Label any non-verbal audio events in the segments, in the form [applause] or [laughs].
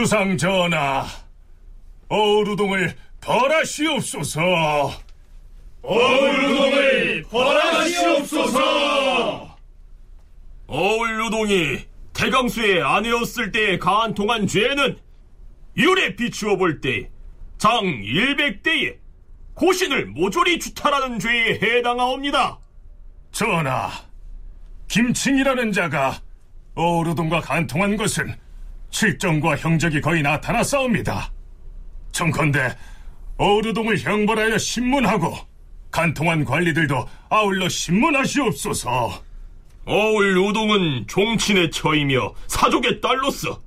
주상 전하, 어루동을 벌하시옵소서. 어울루동을 벌하시옵소서. 어울루동이 태강수의 아내였을 때에 가한 통한 죄는 율에 비추어 볼 때 장 100대에 고신을 모조리 주탈하는 죄에 해당하옵니다. 전하, 김칭이라는 자가 어루동과 간통한 것은 실정과 형적이 거의 나타나 싸웁니다. 청컨대 어루동을 형벌하여 신문하고 간통한 관리들도 아울러 신문하시옵소서. 어울루동은 종친의 처이며 사족의 딸로서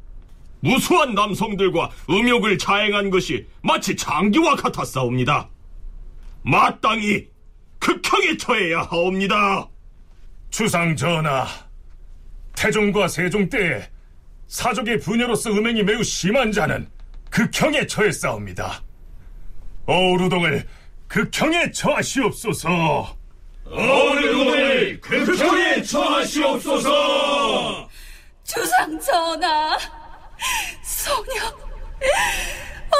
무수한 남성들과 음욕을 자행한 것이 마치 장기와 같았사옵니다. 마땅히 극형에 처해야 하옵니다. 주상 전하, 태종과 세종 때에 사족의 부녀로서 음행이 매우 심한 자는 극형에 처했사옵니다. 어우루동을 극형에 처하시옵소서. 어울루동을 극형에 처하시옵소서. 주상 전하, 소녀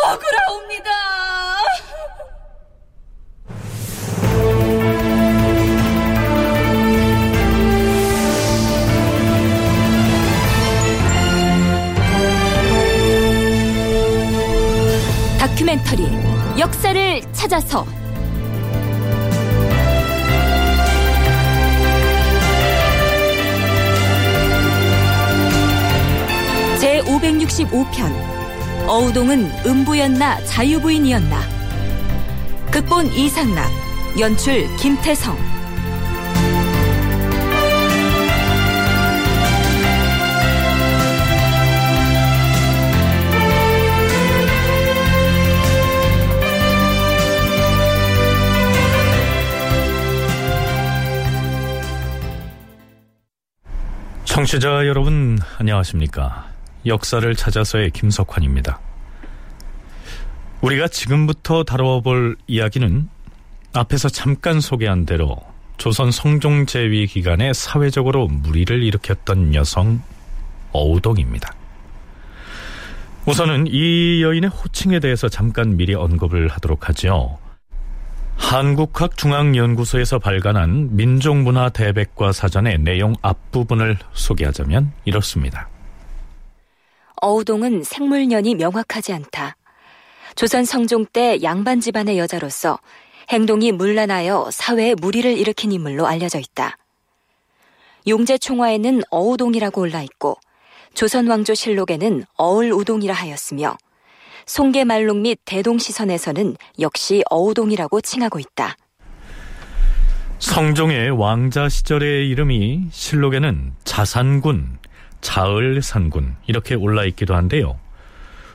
억울하옵니다. 다큐멘터리 역사를 찾아서. 제 565편 어우동은 음부였나 자유부인이었나. 극본 이상락 연출 김태성 청취자 여러분 안녕하십니까? 역사를 찾아서의 김석환입니다. 우리가 지금부터 다뤄볼 이야기는 앞에서 잠깐 소개한 대로 조선 성종제위 기간에 사회적으로 무리를 일으켰던 여성 어우동입니다. 우선은 이 여인의 호칭에 대해서 잠깐 미리 언급을 하도록 하죠 한국학중앙연구소에서 발간한 민족문화 대백과 사전의 내용 앞부분을 소개하자면 이렇습니다. 어우동은 생물년이 명확하지 않다. 조선 성종 때 양반 집안의 여자로서 행동이 문란하여 사회에 무리를 일으킨 인물로 알려져 있다. 용제총화에는 어우동이라고 올라 있고 조선 왕조 실록에는 어울우동이라 하였으며 송계말록 및 대동시선에서는 역시 어우동이라고 칭하고 있다. 성종의 왕자 시절의 이름이 실록에는 자산군, 자을산군 이렇게 올라 있기도 한데요.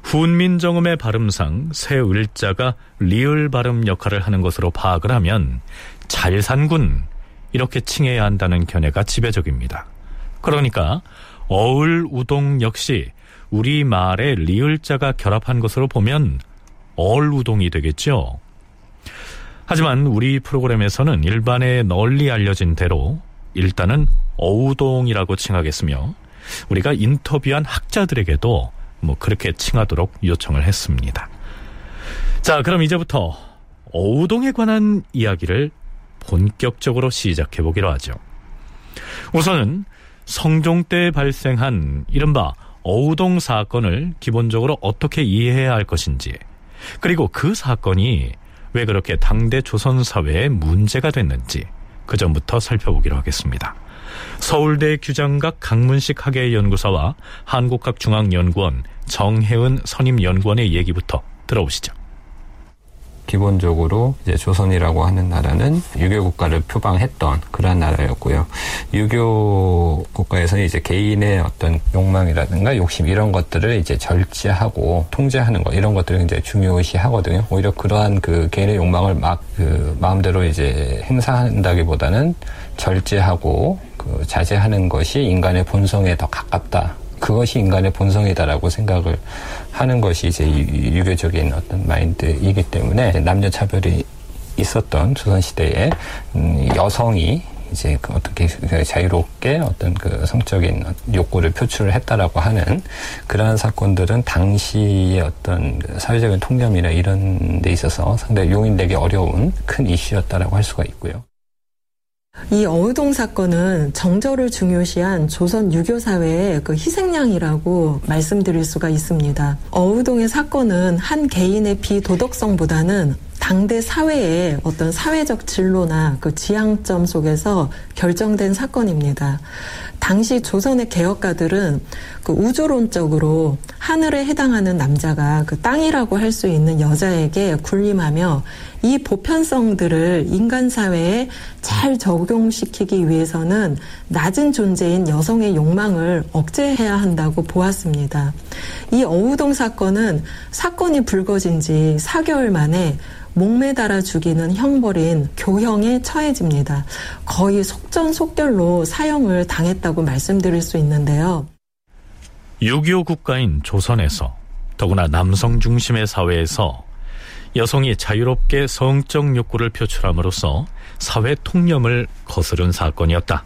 훈민정음의 발음상 새 을자가 리을 발음 역할을 하는 것으로 파악을 하면 잘산군 이렇게 칭해야 한다는 견해가 지배적입니다. 그러니까 어울우동 역시 우리말에 리을자가 결합한 것으로 보면 얼우동이 되겠죠. 하지만 우리 프로그램에서는 일반에 널리 알려진 대로 일단은 어우동이라고 칭하겠으며 우리가 인터뷰한 학자들에게도 뭐 그렇게 칭하도록 요청을 했습니다. 자, 그럼 이제부터 어우동에 관한 이야기를 본격적으로 시작해 보기로 하죠. 우선은 성종 때 발생한 이른바 어우동 사건을 기본적으로 어떻게 이해해야 할 것인지, 그리고 그 사건이 왜 그렇게 당대 조선 사회에 문제가 됐는지 그 전부터 살펴보기로 하겠습니다. 서울대 규장각 강문식 학예연구사와 한국학중앙연구원 정혜은 선임연구원의 얘기부터 들어보시죠. 기본적으로 이제 조선이라고 하는 나라는 유교 국가를 표방했던 그러한 나라였고요. 유교 국가에서는 이제 개인의 어떤 욕망이라든가 욕심 이런 것들을 이제 절제하고 통제하는 것 이런 것들을 이제 중요시 하거든요. 오히려 그러한 그 개인의 욕망을 막 그 마음대로 이제 행사한다기보다는 절제하고 그 자제하는 것이 인간의 본성에 더 가깝다. 그것이 인간의 본성이다라고 생각을 하는 것이 이제 유교적인 어떤 마인드이기 때문에 남녀 차별이 있었던 조선 시대에 음, 여성이 이제 그 어떻게 자유롭게 어떤 그 성적인 욕구를 표출을 했다라고 하는 그러한 사건들은 당시의 어떤 그 사회적인 통념이나 이런 데 있어서 상당히 용인되기 어려운 큰 이슈였다라고 할 수가 있고요. 이 어우동 사건은 정절을 중요시한 조선 유교 사회의 그 희생양이라고 말씀드릴 수가 있습니다. 어우동의 사건은 한 개인의 비도덕성보다는 당대 사회의 어떤 사회적 진로나 그 지향점 속에서 결정된 사건입니다. 당시 조선의 개혁가들은 그 우주론적으로 하늘에 해당하는 남자가 그 땅이라고 할 수 있는 여자에게 군림하며 이 보편성들을 인간 사회에 잘 적용시키기 위해서는 낮은 존재인 여성의 욕망을 억제해야 한다고 보았습니다. 이 어우동 사건은 사건이 불거진 지 4개월 만에 목매달아 죽이는 형벌인 교형에 처해집니다. 거의 속전속결로 사형을 당했다고 말씀드릴 수 있는데요. 6.25 국가인 조선에서 더구나 남성 중심의 사회에서 여성이 자유롭게 성적 욕구를 표출함으로써 사회 통념을 거스른 사건이었다.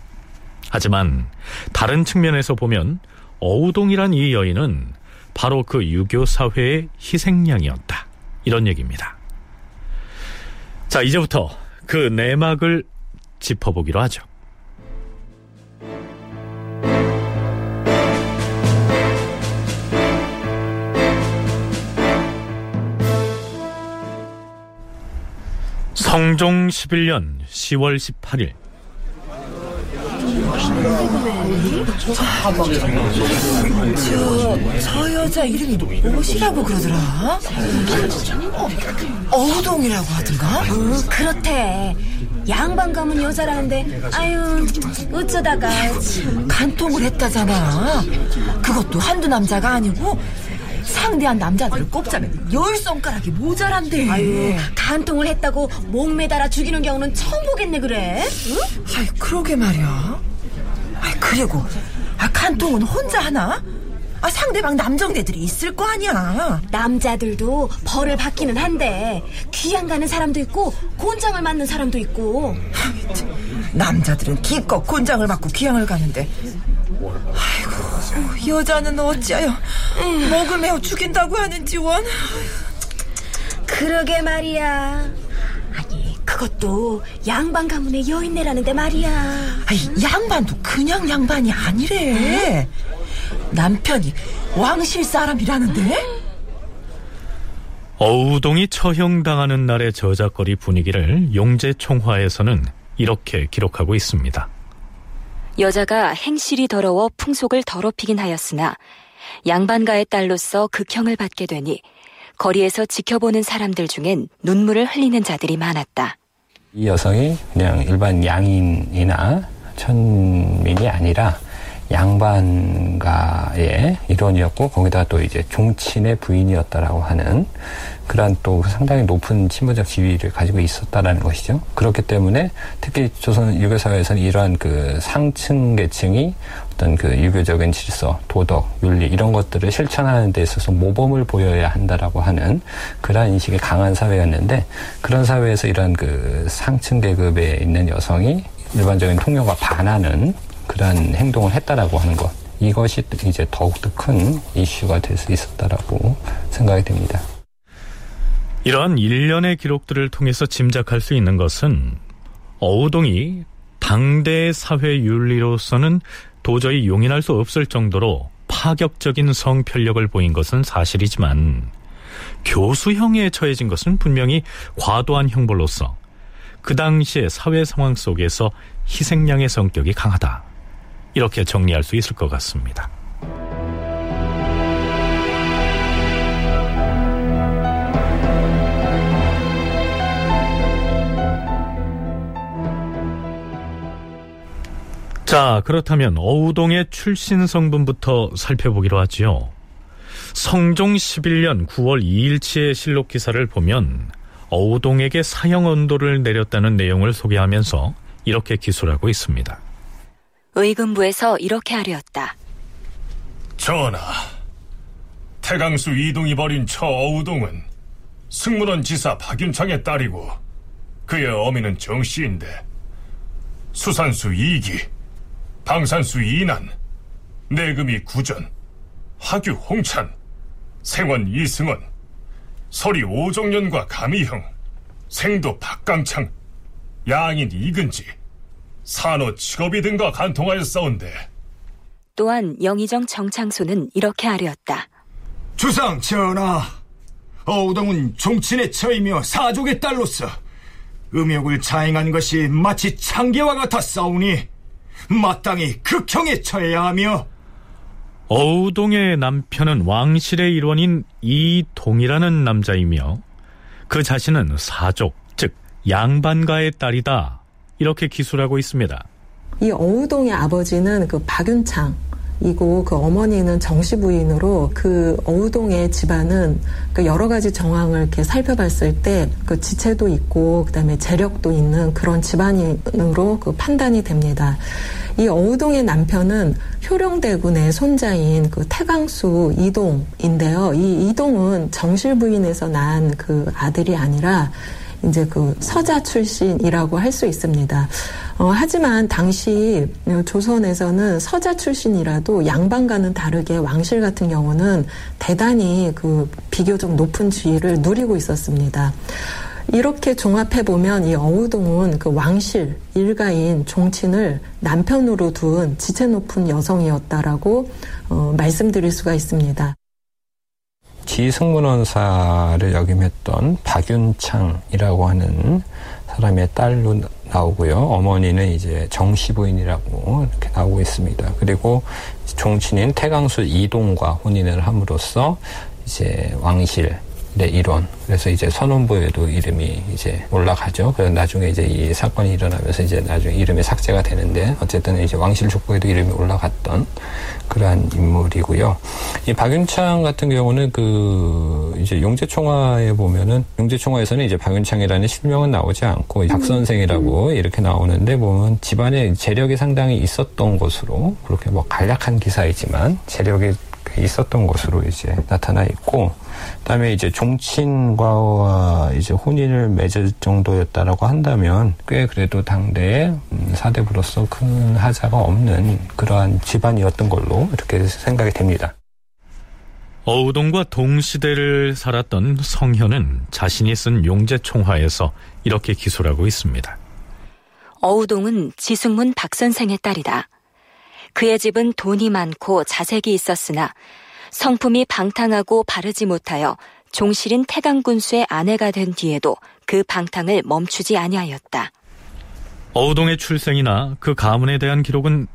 하지만 다른 측면에서 보면 어우동이란 이 여인은 바로 그 유교 사회의 희생양이었다. 이런 얘기입니다. 자, 이제부터 그 내막을 짚어보기로 하죠. 성종 11년 10월 18일 저, 저 여자 이름이 무엇이라고 그러더라? 어, 어우동이라고 하던가? 어, 그렇대. 양반 가문 여자라는데, 아유, 어쩌다가. 간통을 했다잖아. 그것도 한두 남자가 아니고, 상대한 남자들을 꼽자면 열 손가락이 모자란데. 아유, 간통을 했다고 목 매달아 죽이는 경우는 처음 보겠네, 그래? 응? 아이, 그러게 말이야. 아이, 그리고, 아, 간통은 혼자 하나? 아, 상대방 남정대들이 있을 거 아니야. 남자들도 벌을 받기는 한데, 귀양 가는 사람도 있고, 곤장을 맞는 사람도 있고. 남자들은 기껏 곤장을 맞고 귀양을 가는데, 아이고, 여자는 어찌하여 목을 메어 죽인다고 하는지 원. 그러게 말이야. 그것도 양반 가문의 여인네라는데 말이야. 아니, 양반도 그냥 양반이 아니래. 남편이 왕실 사람이라는데? 어우동이 처형당하는 날의 저작거리 분위기를 용제총화에서는 이렇게 기록하고 있습니다. 여자가 행실이 더러워 풍속을 더럽히긴 하였으나 양반가의 딸로서 극형을 받게 되니 거리에서 지켜보는 사람들 중엔 눈물을 흘리는 자들이 많았다. 이 여성이 그냥 일반 양인이나 천민이 아니라 양반가의 일원이었고 거기다 또 이제 종친의 부인이었다라고 하는 그러한 또 상당히 높은 친부적 지위를 가지고 있었다라는 것이죠. 그렇기 때문에 특히 조선 유교 사회에서는 이러한 그 상층 계층이 어떤 그 유교적인 질서, 도덕, 윤리 이런 것들을 실천하는 데 있어서 모범을 보여야 한다라고 하는 그러한 인식이 강한 사회였는데 그런 사회에서 이러한 그 상층 계급에 있는 여성이 일반적인 통념과 반하는 그러한 행동을 했다라고 하는 것 이것이 이제 더욱더 큰 이슈가 될 수 있었다라고 생각이 됩니다. 이러한 일련의 기록들을 통해서 짐작할 수 있는 것은 어우동이 당대의 사회 윤리로서는 도저히 용인할 수 없을 정도로 파격적인 성편력을 보인 것은 사실이지만 교수형에 처해진 것은 분명히 과도한 형벌로서 그 당시의 사회 상황 속에서 희생양의 성격이 강하다. 이렇게 정리할 수 있을 것 같습니다. 자, 그렇다면 어우동의 출신 성분부터 살펴보기로 하지요. 성종 11년 9월 2일치의 실록 기사를 보면 어우동에게 사형 언도를 내렸다는 내용을 소개하면서 이렇게 기술하고 있습니다. 의금부에서 이렇게 하려었다. 전하, 태강수 이동이 벌인 처 어우동은 승문원 지사 박윤창의 딸이고 그의 어미는 정씨인데 수산수 이기, 방산수 이난, 내금이 구전, 화규 홍찬, 생원 이승원, 서리 오종년과 가미형, 생도 박강창, 양인 이근지, 산호 직업이 등과 간통하였사온데 또한 영의정 정창소는 이렇게 아뢰었다. 주상 전하, 어우동은 종친에 처이며 사족의 딸로서 음욕을 자행한 것이 마치 창계와 같아 싸우니 마땅히 극형에 처해야 하며 어우동의 남편은 왕실의 일원인 이동이라는 남자이며 그 자신은 사족, 즉 양반가의 딸이다. 이렇게 기술하고 있습니다. 이 어우동의 아버지는 그 박윤창 이고 그 어머니는 정씨 부인으로 그 어우동의 집안은 그 여러 가지 정황을 이렇게 살펴봤을 때 그 지체도 있고 그다음에 재력도 있는 그런 집안으로 그 판단이 됩니다. 이 어우동의 남편은 효령대군의 손자인 그 태강수 이동인데요. 이 이동은 정실 부인에서 난 그 아들이 아니라 이제 그 서자 출신이라고 할 수 있습니다. 어, 하지만 당시 조선에서는 서자 출신이라도 양반과는 다르게 왕실 같은 경우는 대단히 그 비교적 높은 지위를 누리고 있었습니다. 이렇게 종합해 보면 이 어우동은 그 왕실 일가인 종친을 남편으로 둔 지체 높은 여성이었다라고 어, 말씀드릴 수가 있습니다. 지승문원사를 역임했던 박윤창이라고 하는 사람의 딸로 나오고요. 어머니는 이제 정시부인이라고 이렇게 나오고 있습니다. 그리고 종친인 태강수 이동과 혼인을 함으로써 이제 왕실 네, 일원. 그래서 이제 선원부에도 이름이 이제 올라가죠. 그래서 나중에 이제 이 사건이 일어나면서 이제 나중에 이름이 삭제가 되는데 어쨌든 이제 왕실 족보에도 이름이 올라갔던 그러한 인물이고요. 이 박윤창 같은 경우는 그 이제 용제총화에 보면은 용제총화에서는 이제 박윤창이라는 실명은 나오지 않고 박 선생이라고 이렇게 나오는데 보면 집안에 재력이 상당히 있었던 것으로 그렇게 뭐 간략한 기사이지만 재력이 있었던 것으로 이제 나타나 있고 그다음에 이제 종친과 이제 혼인을 맺을 정도였다라고 한다면 꽤 그래도 당대의 사대부로서 큰 하자가 없는 그러한 집안이었던 걸로 이렇게 생각이 됩니다. 어우동과 동시대를 살았던 성현은 자신이 쓴 용제총화에서 이렇게 기술하고 있습니다. 어우동은 지승문 박선생의 딸이다. 그의 집은 돈이 많고 자색이 있었으나 성품이 방탕하고 바르지 못하여 종실인 태강군수의 아내가 된 뒤에도 그 방탕을 멈추지 아니하였다. 어우동의 출생이나 그 가문에 대한 기록은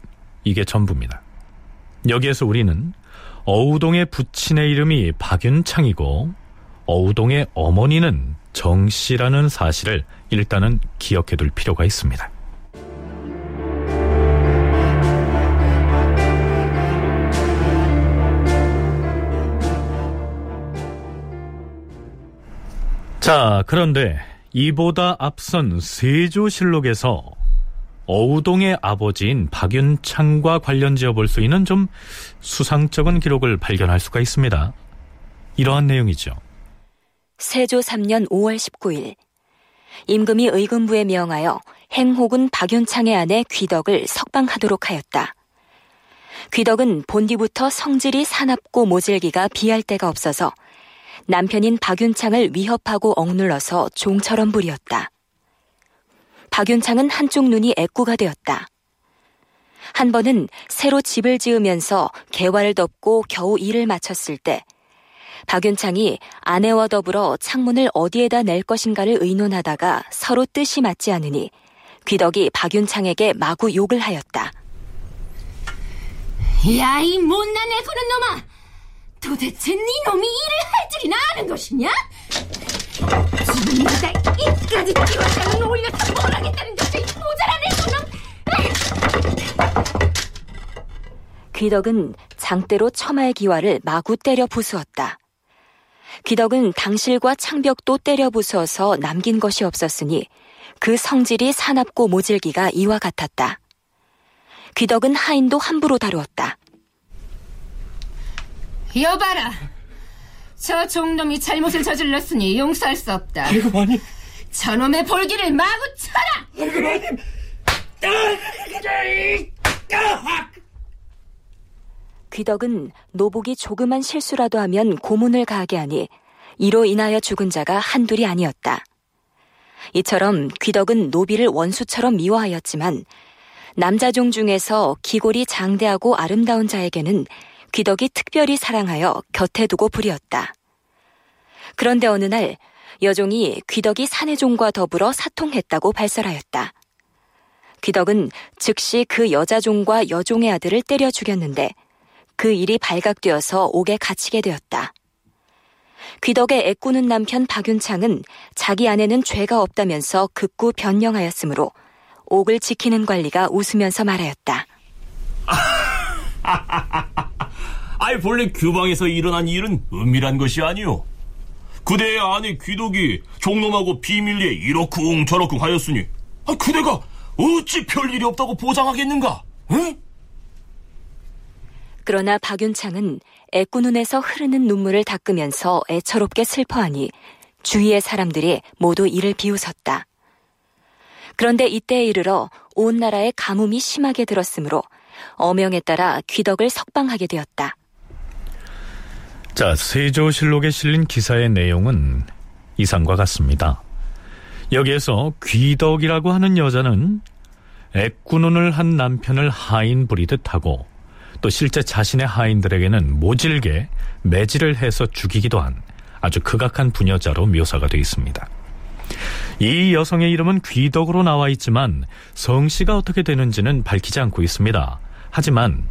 이게 전부입니다. 여기에서 우리는 어우동의 부친의 이름이 박윤창이고 어우동의 어머니는 정씨라는 사실을 일단은 기억해 둘 필요가 있습니다. 자, 그런데 이보다 앞선 세조실록에서 어우동의 아버지인 박윤창과 관련 지어볼 수 있는 좀 수상쩍은 기록을 발견할 수가 있습니다. 이러한 내용이죠. 세조 3년 5월 19일 임금이 의금부에 명하여 행호군 박윤창의 아내 귀덕을 석방하도록 하였다. 귀덕은 본디부터 성질이 사납고 모질기가 비할 데가 없어서 남편인 박윤창을 위협하고 억눌러서 종처럼 부렸다. 박윤창은 한쪽 눈이 애꾸가 되었다. 한 번은 새로 집을 지으면서 개화를 덮고 겨우 일을 마쳤을 때 박윤창이 아내와 더불어 창문을 어디에다 낼 것인가를 의논하다가 서로 뜻이 맞지 않으니 귀덕이 박윤창에게 마구 욕을 하였다. 야, 이 못난 애구는 놈아! 도대체 네 놈이 일을 할 줄이나 아는 것이냐? 지금 네가 이까지 뛰어가는 올려서 뭘 하겠다는 것이 모자라네 그놈! 귀덕은 장대로 처마의 기와를 마구 때려 부수었다. 귀덕은 당실과 창벽도 때려 부수어서 남긴 것이 없었으니 그 성질이 사납고 모질기가 이와 같았다. 귀덕은 하인도 함부로 다루었다. 여봐라. 저 종놈이 잘못을 저질렀으니 용서할 수 없다. 아이고 마님. 저놈의 볼기를 마구 쳐라. 아이고 마님. 귀덕은 노복이 조그만 실수라도 하면 고문을 가하게 하니 이로 인하여 죽은 자가 한둘이 아니었다. 이처럼 귀덕은 노비를 원수처럼 미워하였지만 남자종 중에서 기골이 장대하고 아름다운 자에게는 귀덕이 특별히 사랑하여 곁에 두고 부리었다. 그런데 어느 날 여종이 귀덕이 사내종과 더불어 사통했다고 발설하였다. 귀덕은 즉시 그 여자종과 여종의 아들을 때려 죽였는데 그 일이 발각되어서 옥에 갇히게 되었다. 귀덕의 애꾸는 남편 박윤창은 자기 아내는 죄가 없다면서 극구 변명하였으므로 옥을 지키는 관리가 웃으면서 말하였다. [laughs] [laughs] 아이 본래 규방에서 일어난 일은 은밀한 것이 아니오. 그대의 아내 귀독이 종놈하고 비밀리에 이러쿵 저러쿵 하였으니 아, 그대가 어찌 별일이 없다고 보장하겠는가? 응? 그러나 박윤창은 애꾸 눈에서 흐르는 눈물을 닦으면서 애처롭게 슬퍼하니 주위의 사람들이 모두 이를 비웃었다. 그런데 이때에 이르러 온 나라에 가뭄이 심하게 들었으므로 어명에 따라 귀덕을 석방하게 되었다. 자, 세조실록에 실린 기사의 내용은 이상과 같습니다. 여기에서 귀덕이라고 하는 여자는 애꾸눈을 한 남편을 하인 부리듯 하고 또 실제 자신의 하인들에게는 모질게 매질을 해서 죽이기도 한 아주 극악한 부녀자로 묘사가 되어 있습니다. 이 여성의 이름은 귀덕으로 나와 있지만 성씨가 어떻게 되는지는 밝히지 않고 있습니다. 하지만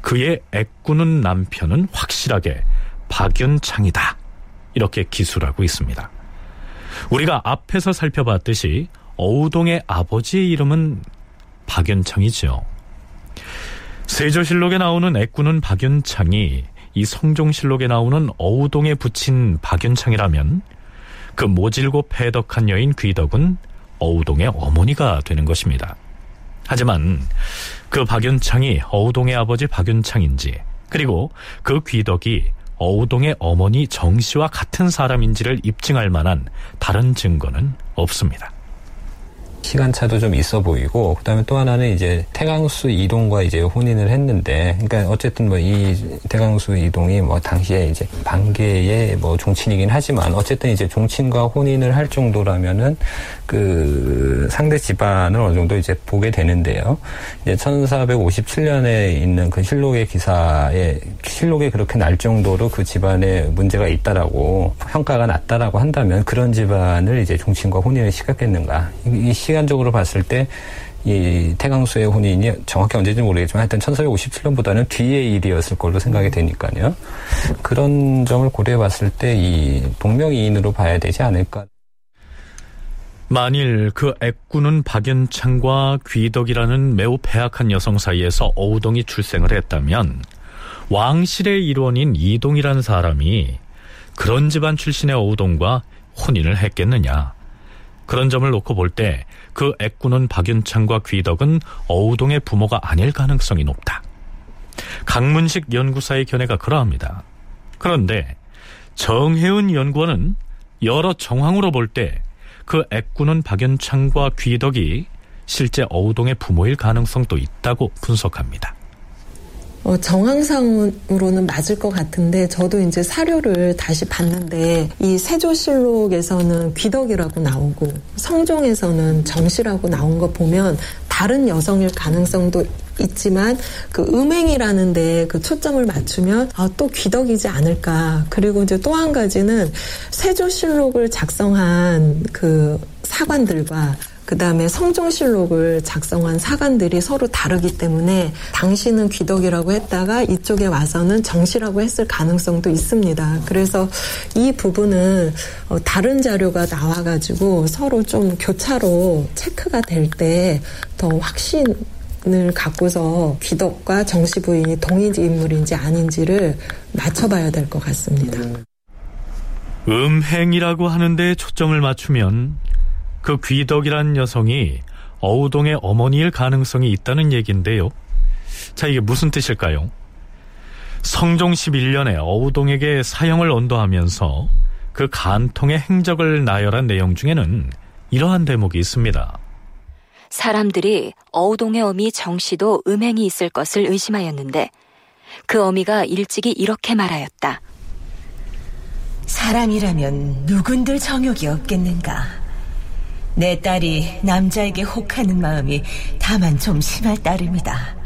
그의 애꾸는 남편은 확실하게 박윤창이다. 이렇게 기술하고 있습니다. 우리가 앞에서 살펴봤듯이 어우동의 아버지의 이름은 박윤창이죠. 세조실록에 나오는 애꾸는 박윤창이 이 성종실록에 나오는 어우동에 붙인 박윤창이라면 그 모질고 패덕한 여인 귀덕은 어우동의 어머니가 되는 것입니다. 하지만 그 박윤창이 어우동의 아버지 박윤창인지 그리고 그 귀덕이 어우동의 어머니 정씨와 같은 사람인지를 입증할 만한 다른 증거는 없습니다. 시간차도 좀 있어 보이고 그다음에 또 하나는 이제 태강수 이동과 이제 혼인을 했는데 그러니까 어쨌든 뭐 이 태강수 이동이 뭐 당시에 이제 반계의 뭐 종친이긴 하지만 어쨌든 이제 종친과 혼인을 할 정도라면은 그 상대 집안을 어느 정도 이제 보게 되는데요. 이제 1457년에 있는 그 실록의 기사에 실록에 그렇게 날 정도로 그 집안에 문제가 있다라고 평가가 낮다라고 한다면 그런 집안을 이제 종친과 혼인을 시켰겠는가? 이, 이 시 간적으로 봤을 때 이 태강수의 혼인이 정확히 언제인지 모르겠지만 하여튼 1457년보다는 뒤의 일이었을 걸로 생각이 되니까요. 그런 점을 고려해 봤을 때 이 동명이인으로 봐야 되지 않을까. 만일 그 애꾸는 박연창과 귀덕이라는 매우 패악한 여성 사이에서 어우동이 출생을 했다면 왕실의 일원인 이동이라는 사람이 그런 집안 출신의 어우동과 혼인을 했겠느냐. 그런 점을 놓고 볼 때 그 애꾸는 박윤창과 귀덕은 어우동의 부모가 아닐 가능성이 높다. 강문식 연구사의 견해가 그러합니다. 그런데 정혜은 연구원은 여러 정황으로 볼 때그 애꾸는 박윤창과 귀덕이 실제 어우동의 부모일 가능성도 있다고 분석합니다. 어, 정황상으로는 맞을 것 같은데 저도 이제 사료를 다시 봤는데 이 세조실록에서는 귀덕이라고 나오고 성종에서는 정씨라고 나온 거 보면 다른 여성일 가능성도 있지만 그 음행이라는 데 그 초점을 맞추면 아, 또 귀덕이지 않을까. 그리고 이제 또 한 가지는 세조실록을 작성한 그 사관들과 그 다음에 성종실록을 작성한 사관들이 서로 다르기 때문에 당신은 귀덕이라고 했다가 이쪽에 와서는 정씨라고 했을 가능성도 있습니다. 그래서 이 부분은 어, 다른 자료가 나와가지고 서로 좀 교차로 체크가 될 때 더 확신 을 갖고서 귀덕과 정씨 부인이 동일 인물인지 아닌지를 맞춰봐야 될 것 같습니다. 음행이라고 하는데 초점을 맞추면 그 귀덕이란 여성이 어우동의 어머니일 가능성이 있다는 얘기인데요. 자, 이게 무슨 뜻일까요? 성종 11년에 어우동에게 사형을 언도하면서 그 간통의 행적을 나열한 내용 중에는 이러한 대목이 있습니다. 사람들이 어우동의 어미 정씨도 음행이 있을 것을 의심하였는데 그 어미가 일찍이 이렇게 말하였다. 사람이라면 누군들 정욕이 없겠는가. 내 딸이 남자에게 혹하는 마음이 다만 좀 심할 따름이다.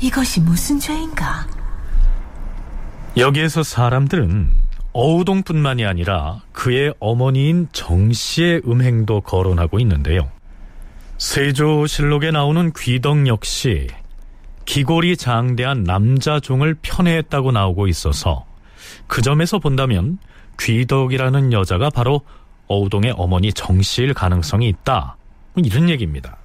이것이 무슨 죄인가? 여기에서 사람들은 어우동뿐만이 아니라 그의 어머니인 정 씨의 음행도 거론하고 있는데요. 세조실록에 나오는 귀덕 역시 기골이 장대한 남자 종을 편애했다고 나오고 있어서 그 점에서 본다면 귀덕이라는 여자가 바로 어우동의 어머니 정씨일 가능성이 있다. 뭐 이런 얘기입니다.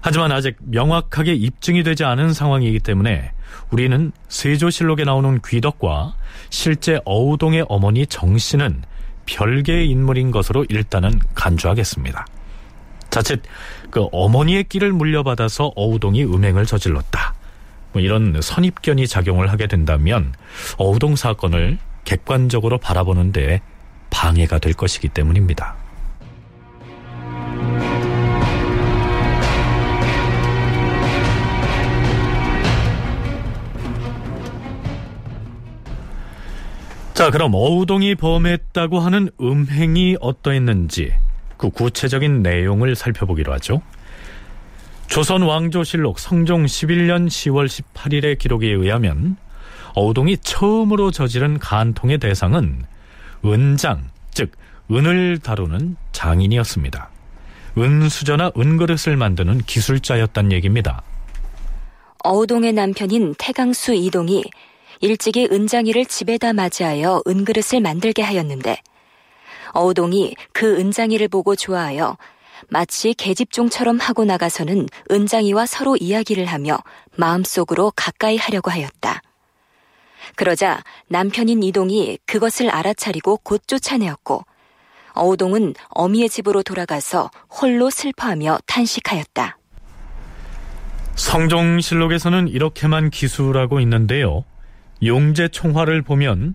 하지만 아직 명확하게 입증이 되지 않은 상황이기 때문에 우리는 세조실록에 나오는 귀덕과 실제 어우동의 어머니 정씨는 별개의 인물인 것으로 일단은 간주하겠습니다. 자칫 그 어머니의 끼를 물려받아서 어우동이 음행을 저질렀다. 뭐 이런 선입견이 작용을 하게 된다면 어우동 사건을 객관적으로 바라보는데 방해가 될 것이기 때문입니다. 자, 그럼 어우동이 범했다고 하는 음행이 어떠했는지 그 구체적인 내용을 살펴보기로 하죠. 조선 왕조실록 성종 11년 10월 18일의 기록에 의하면 어우동이 처음으로 저지른 간통의 대상은 은장, 즉 은을 다루는 장인이었습니다. 은수저나 은그릇을 만드는 기술자였단 얘기입니다. 어우동의 남편인 태강수 이동이 일찍이 은장이를 집에다 맞이하여 은그릇을 만들게 하였는데 어우동이 그 은장이를 보고 좋아하여 마치 계집종처럼 하고 나가서는 은장이와 서로 이야기를 하며 마음속으로 가까이 하려고 하였다. 그러자 남편인 이동이 그것을 알아차리고 곧 쫓아내었고 어우동은 어미의 집으로 돌아가서 홀로 슬퍼하며 탄식하였다. 성종실록에서는 이렇게만 기술하고 있는데요. 용제 총화를 보면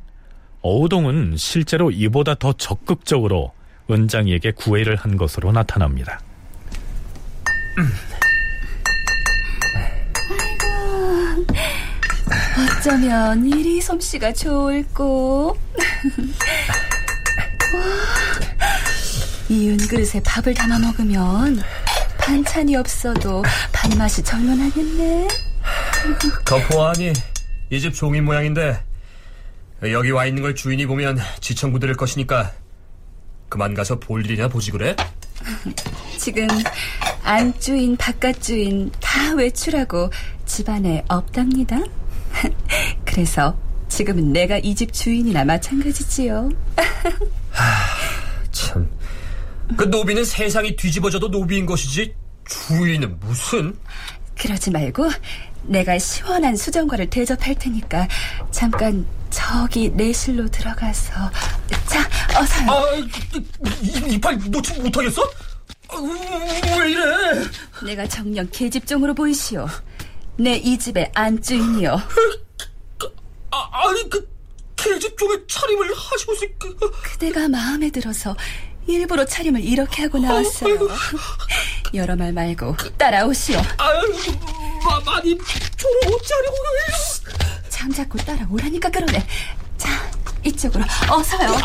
어우동은 실제로 이보다 더 적극적으로 은장이에게 구애를 한 것으로 나타납니다. [clears throat] 어쩌면 이리 솜씨가 좋을꼬. [laughs] 이 은그릇에 밥을 담아 먹으면 반찬이 없어도 밥맛이 절론하겠네. 거포하니 이 집 종인 모양인데 여기 와 있는 걸 주인이 보면 지청구 들을 것이니까 그만 가서 볼 일이나 보지 그래? 지금 안주인 바깥주인 다 외출하고 집안에 없답니다. 그래서 지금은 내가 이 집 주인이나 마찬가지지요. 참. 그 노비는 세상이 뒤집어져도 노비인 것이지 주인은 무슨? 그러지 말고 내가 시원한 수정과를 대접할 테니까 잠깐 저기 내실로 들어가서 자 어서요. 아, 이팔 놓지 못하겠어? 아, 왜 이래? 내가 정녕 계집종으로 보이시오. 내 이 집의 안주인이요. 아, 아니 그 계집종의 차림을 하시고서 그... 그대가 마음에 들어서 일부러 차림을 이렇게 하고 나왔어요. 여러 말 말고 따라오시오. 아유, 마, 많이 졸어 옷자리고 잠자코 따라오라니까 그러네. 자, 이쪽으로 어서요.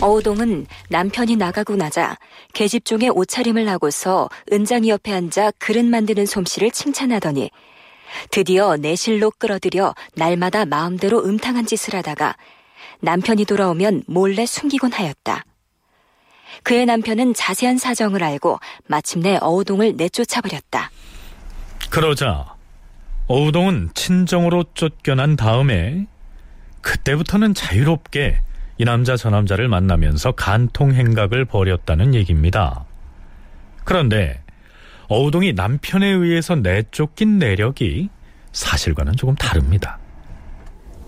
어우동은 남편이 나가고 나자 계집종의 옷차림을 하고서 은장이 옆에 앉아 그릇 만드는 솜씨를 칭찬하더니 드디어 내실로 끌어들여 날마다 마음대로 음탕한 짓을 하다가 남편이 돌아오면 몰래 숨기곤 하였다. 그의 남편은 자세한 사정을 알고 마침내 어우동을 내쫓아버렸다. 그러자 어우동은 친정으로 쫓겨난 다음에 그때부터는 자유롭게 이 남자 저 남자를 만나면서 간통 행각을 벌였다는 얘기입니다. 그런데 어우동이 남편에 의해서 내쫓긴 내력이 사실과는 조금 다릅니다.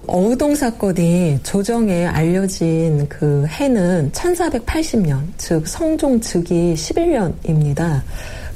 어우동 사건이 조정에 알려진 그 해는 1480년, 즉 성종 즉위 11년입니다.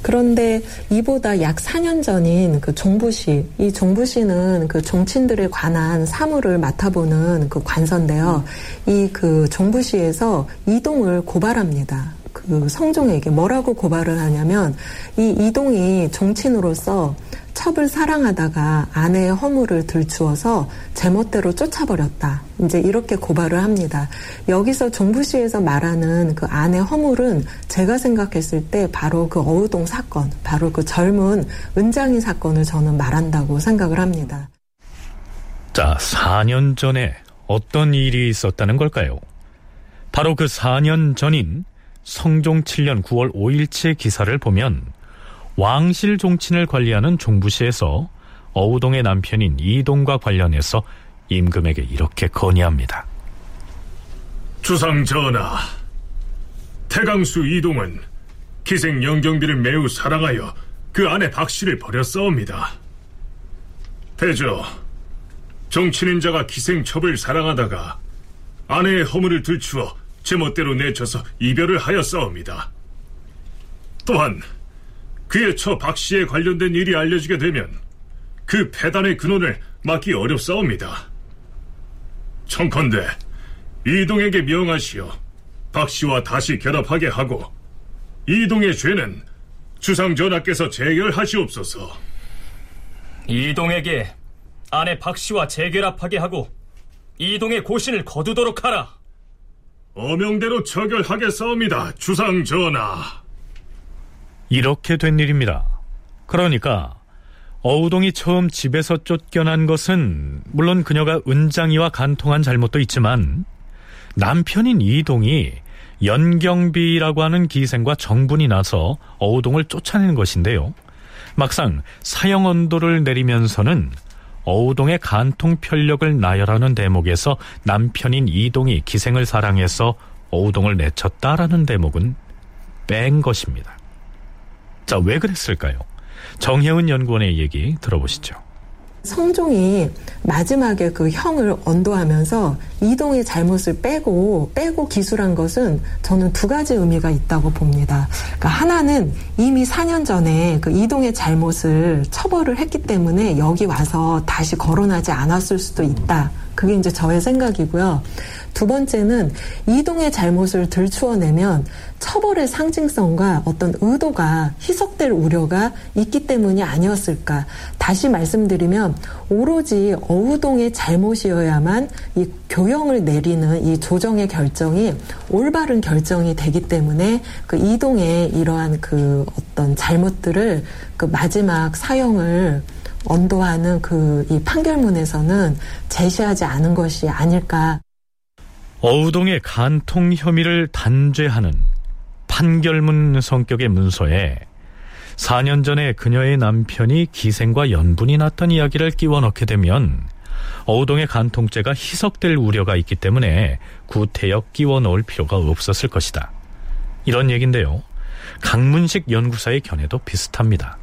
그런데 이보다 약 4년 전인 그 종부시, 이 종부시는 그 종친들에 관한 사무를 맡아보는 그 관서인데요. 이그 종부시에서 이동을 고발합니다. 그 성종에게 뭐라고 고발을 하냐면 이 이동이 종친으로서 첩을 사랑하다가 아내의 허물을 들추어서 제멋대로 쫓아버렸다. 이제 이렇게 고발을 합니다. 여기서 종부시에서 말하는 그 아내 허물은 제가 생각했을 때 바로 그 어우동 사건, 바로 그 젊은 은장이 사건을 저는 말한다고 생각을 합니다. 자, 4년 전에 어떤 일이 있었다는 걸까요? 바로 그 4년 전인 성종 7년 9월 5일치의 기사를 보면 왕실 종친을 관리하는 종부시에서 어우동의 남편인 이동과 관련해서 임금에게 이렇게 건의합니다. 주상 전하, 태강수 이동은 기생 영경비를 매우 사랑하여 그 아내 박씨를 버렸사옵니다. 대저, 정치인 자가 기생첩을 사랑하다가 아내의 허물을 들추어 제 멋대로 내쳐서 이별을 하였사옵니다. 또한 그의 처 박씨에 관련된 일이 알려지게 되면 그 패단의 근원을 막기 어렵사옵니다. 청컨대 이동에게 명하시어 박씨와 다시 결합하게 하고 이동의 죄는 주상 전하께서 재결하시옵소서. 이동에게 아내 박씨와 재결합하게 하고 이동의 고신을 거두도록 하라. 어명대로 처결하겠사옵니다, 주상 전하. 이렇게 된 일입니다. 그러니까 어우동이 처음 집에서 쫓겨난 것은 물론 그녀가 은장이와 간통한 잘못도 있지만 남편인 이동이 연경비라고 하는 기생과 정분이 나서 어우동을 쫓아낸 것인데요. 막상 사형 언도를 내리면서는 어우동의 간통 편력을 나열하는 대목에서 남편인 이동이 기생을 사랑해서 어우동을 내쳤다라는 대목은 뺀 것입니다. 자, 왜 그랬을까요? 정혜은 연구원의 얘기 들어보시죠. 성종이 마지막에 그 형을 언도하면서 이동의 잘못을 빼고 빼고 기술한 것은 저는 두 가지 의미가 있다고 봅니다. 그러니까 하나는 이미 4년 전에 그 이동의 잘못을 처벌을 했기 때문에 여기 와서 다시 거론하지 않았을 수도 있다. 그게 이제 저의 생각이고요. 두 번째는 이동의 잘못을 들추어내면 처벌의 상징성과 어떤 의도가 희석될 우려가 있기 때문이 아니었을까. 다시 말씀드리면 오로지 어우동의 잘못이어야만 이 교형을 내리는 이 조정의 결정이 올바른 결정이 되기 때문에 그 이동의 이러한 그 어떤 잘못들을 그 마지막 사형을 언도하는 그 이 판결문에서는 제시하지 않은 것이 아닐까. 어우동의 간통 혐의를 단죄하는 판결문 성격의 문서에 4년 전에 그녀의 남편이 기생과 연분이 났던 이야기를 끼워 넣게 되면 어우동의 간통죄가 희석될 우려가 있기 때문에 구태역 끼워 넣을 필요가 없었을 것이다. 이런 얘긴데요. 강문식 연구사의 견해도 비슷합니다.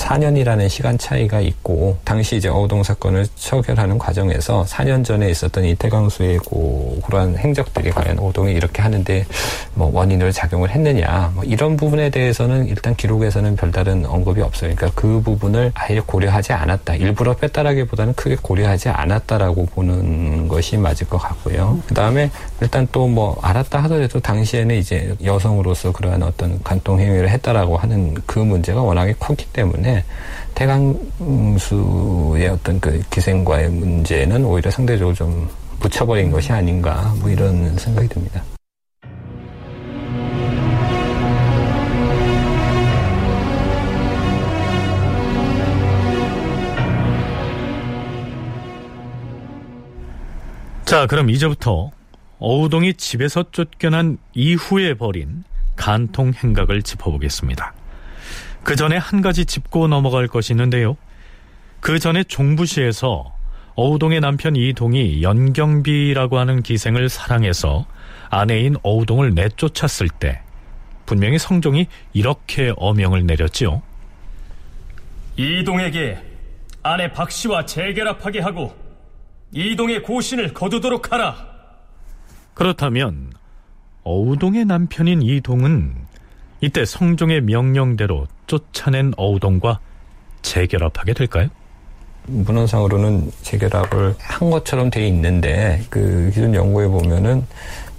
4년이라는 시간 차이가 있고 당시 이제 어우동 사건을 처결하는 과정에서 4년 전에 있었던 이태강수의 고, 그러한 행적들이 과연 어우동이 이렇게 하는데 뭐 원인으로 작용을 했느냐 뭐 이런 부분에 대해서는 일단 기록에서는 별다른 언급이 없어요. 그러니까 그 부분을 아예 고려하지 않았다. 일부러 뺐다라기보다는 크게 고려하지 않았다라고 보는 것이 맞을 것 같고요. 그 다음에 일단 또 뭐 알았다 하더라도 당시에는 이제 여성으로서 그러한 어떤 간통 행위를 했다라고 하는 그 문제가 워낙에 컸기 때문에 태강수의 어떤 그 기생과의 문제는 오히려 상대적으로 좀 묻혀버린 것이 아닌가 뭐 이런 생각이 듭니다. 자, 그럼 이제부터 어우동이 집에서 쫓겨난 이후에 벌인 간통 행각을 짚어보겠습니다. 그 전에 한 가지 짚고 넘어갈 것이 있는데요. 그 전에 종부시에서 어우동의 남편 이동이 연경비라고 하는 기생을 사랑해서 아내인 어우동을 내쫓았을 때 분명히 성종이 이렇게 어명을 내렸지요. 이동에게 아내 박씨와 재결합하게 하고 이동의 고신을 거두도록 하라. 그렇다면 어우동의 남편인 이동은 이때 성종의 명령대로 쫓아낸 어우동과 재결합하게 될까요? 문헌상으로는 재결합을 한 것처럼 돼 있는데 그 기존 연구에 보면은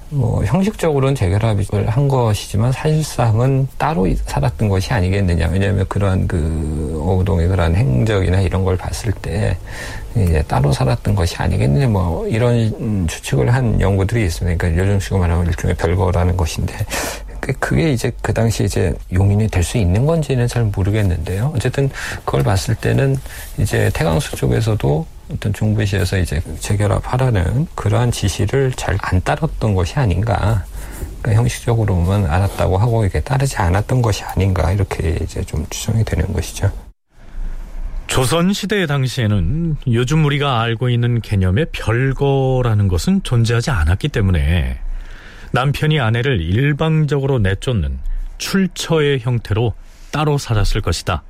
뭐 형식적으로는 재결합을 한 것이지만 사실상은 따로 살았던 것이 아니겠느냐. 왜냐하면 그러한 그 어우동의 그러한 행적이나 이런 걸 봤을 때 이제 따로 살았던 것이 아니겠느냐. 뭐 이런 추측을 한 연구들이 있습니다. 그러니까 요즘 식으로 말하면 일종의 별거라는 것인데 그- 그게 이제 그 당시 이제 용인이 될 수 있는 건지는 잘 모르겠는데요. 어쨌든 그걸 봤을 때는 이제 태강수 쪽에서도 어떤 중부시에서 이제 재결합하라는 그러한 지시를 잘 안 따랐던 것이 아닌가. 그러니까 형식적으로만 알았다고 하고 이게 따르지 않았던 것이 아닌가 이렇게 이제 좀 추정이 되는 것이죠. 조선 시대 당시에는 요즘 우리가 알고 있는 개념의 별거라는 것은 존재하지 않았기 때문에 남편이 아내를 일방적으로 내쫓는 출처의 형태로 따로 살았을 것이다.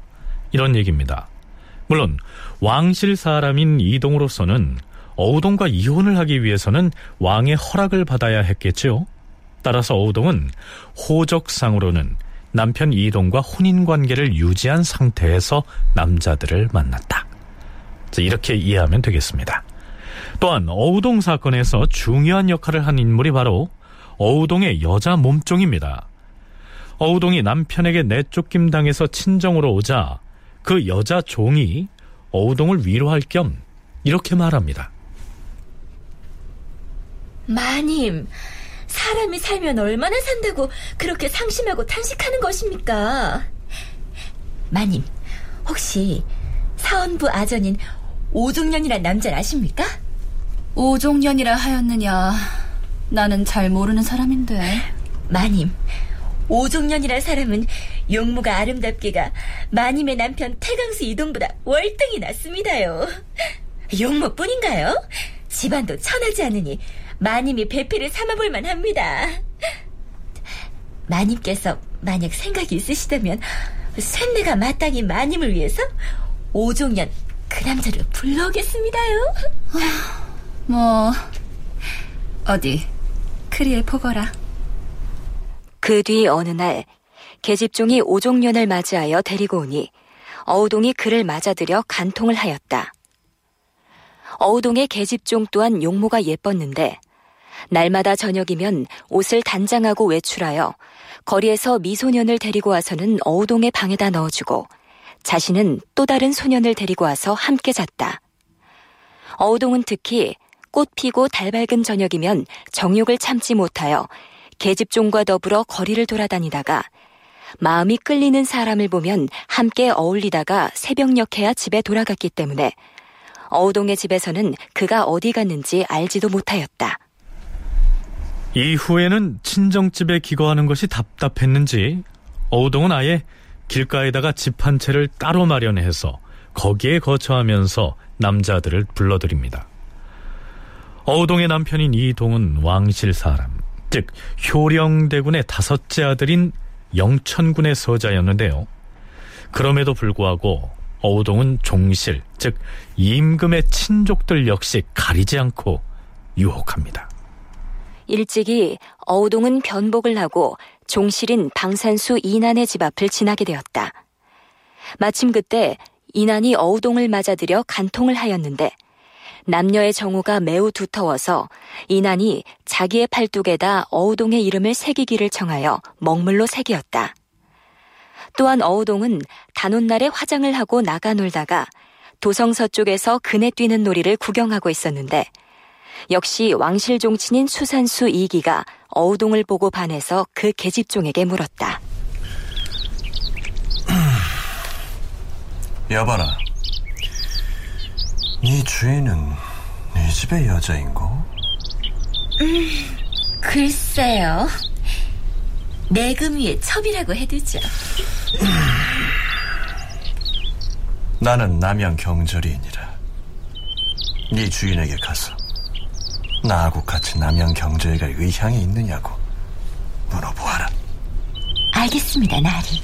이런 얘기입니다. 물론 왕실 사람인 이동으로서는 어우동과 이혼을 하기 위해서는 왕의 허락을 받아야 했겠지요. 따라서 어우동은 호적상으로는 남편 이동과 혼인 관계를 유지한 상태에서 남자들을 만났다. 자, 이렇게 이해하면 되겠습니다. 또한 어우동 사건에서 중요한 역할을 한 인물이 바로 어우동의 여자 몸종입니다. 어우동이 남편에게 내쫓김 당해서 친정으로 오자 그 여자 종이 어우동을 위로할 겸 이렇게 말합니다. 마님, 사람이 살면 얼마나 산다고 그렇게 상심하고 탄식하는 것입니까? 마님, 혹시 사원부 아전인 오종년이란 남자를 아십니까? 오종년이라 하였느냐. 나는 잘 모르는 사람인데. 마님, 오종년이란 사람은 용무가 아름답기가 마님의 남편 태강수 이동보다 월등히 낫습니다요. 용무뿐인가요? 집안도 천하지 않으니 마님이 배필을 삼아볼 만 합니다. 마님께서 만약 생각이 있으시다면 쇳내가 마땅히 마님을 위해서 오종년 그 남자를 불러오겠습니다요. 뭐, 어디, 크리에 보거라. 그 뒤 어느 날 계집종이 오종년을 맞이하여 데리고 오니 어우동이 그를 맞아들여 간통을 하였다. 어우동의 계집종 또한 용모가 예뻤는데 날마다 저녁이면 옷을 단장하고 외출하여 거리에서 미소년을 데리고 와서는 어우동의 방에다 넣어주고 자신은 또 다른 소년을 데리고 와서 함께 잤다. 어우동은 특히 꽃 피고 달 밝은 저녁이면 정욕을 참지 못하여 계집종과 더불어 거리를 돌아다니다가 마음이 끌리는 사람을 보면 함께 어울리다가 새벽녘에야 집에 돌아갔기 때문에 어우동의 집에서는 그가 어디 갔는지 알지도 못하였다. 이후에는 친정집에 기거하는 것이 답답했는지 어우동은 아예 길가에다가 집 한 채를 따로 마련해서 거기에 거처하면서 남자들을 불러들입니다. 어우동의 남편인 이동은 왕실 사람, 즉 효령대군의 다섯째 아들인 영천군의 서자였는데요. 그럼에도 불구하고 어우동은 종실, 즉 임금의 친족들 역시 가리지 않고 유혹합니다. 일찍이 어우동은 변복을 하고 종실인 방산수 이난의 집 앞을 지나게 되었다. 마침 그때 이난이 어우동을 맞아들여 간통을 하였는데 남녀의 정오가 매우 두터워서 이난이 자기의 팔뚝에다 어우동의 이름을 새기기를 청하여 먹물로 새기었다. 또한 어우동은 단오날에 화장을 하고 나가 놀다가 도성 서쪽에서 그네 뛰는 놀이를 구경하고 있었는데 역시 왕실 종친인 수산수 이기가 어우동을 보고 반해서 그 계집종에게 물었다. [clears throat] 여봐라. 네 주인은 네 집의 여자인고? 음, 글쎄요. 내금 위에 첩이라고 해두죠. 나는 남양 경절이니라. 네 주인에게 가서 나하고 같이 남양 경제에 갈 의향이 있느냐고 물어보아라. 알겠습니다, 나리.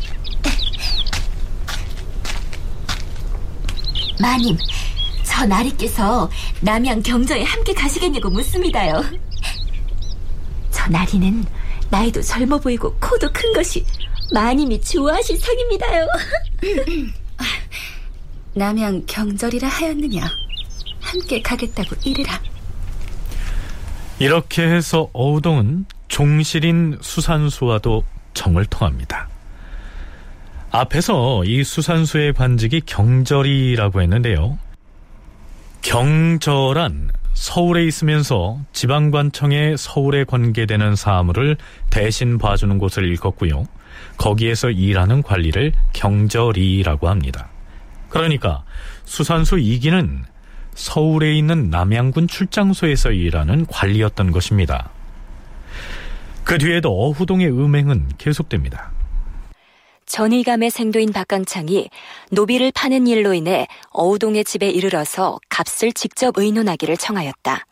마님, 저 나리께서 남양 경저에 함께 가시겠냐고 묻습니다요. 저 나리는 나이도 젊어 보이고 코도 큰 것이 마님이 좋아하실 상입니다요. 남양 경절이라 하였느냐. 함께 가겠다고 이르라. 이렇게 해서 어우동은 종실인 수산수와도 정을 통합니다. 앞에서 이 수산수의 관직이 경절이라고 했는데요. 경절한 서울에 있으면서 지방관청에 서울에 관계되는 사무를 대신 봐주는 곳을 일컫고요. 거기에서 일하는 관리를 경절이라고 합니다. 그러니까 수산수 이기는 서울에 있는 남양군 출장소에서 일하는 관리였던 것입니다. 그 뒤에도 어후동의 음행은 계속됩니다. 전의감의 생도인 박강창이 노비를 파는 일로 인해 어우동의 집에 이르러서 값을 직접 의논하기를 청하였다.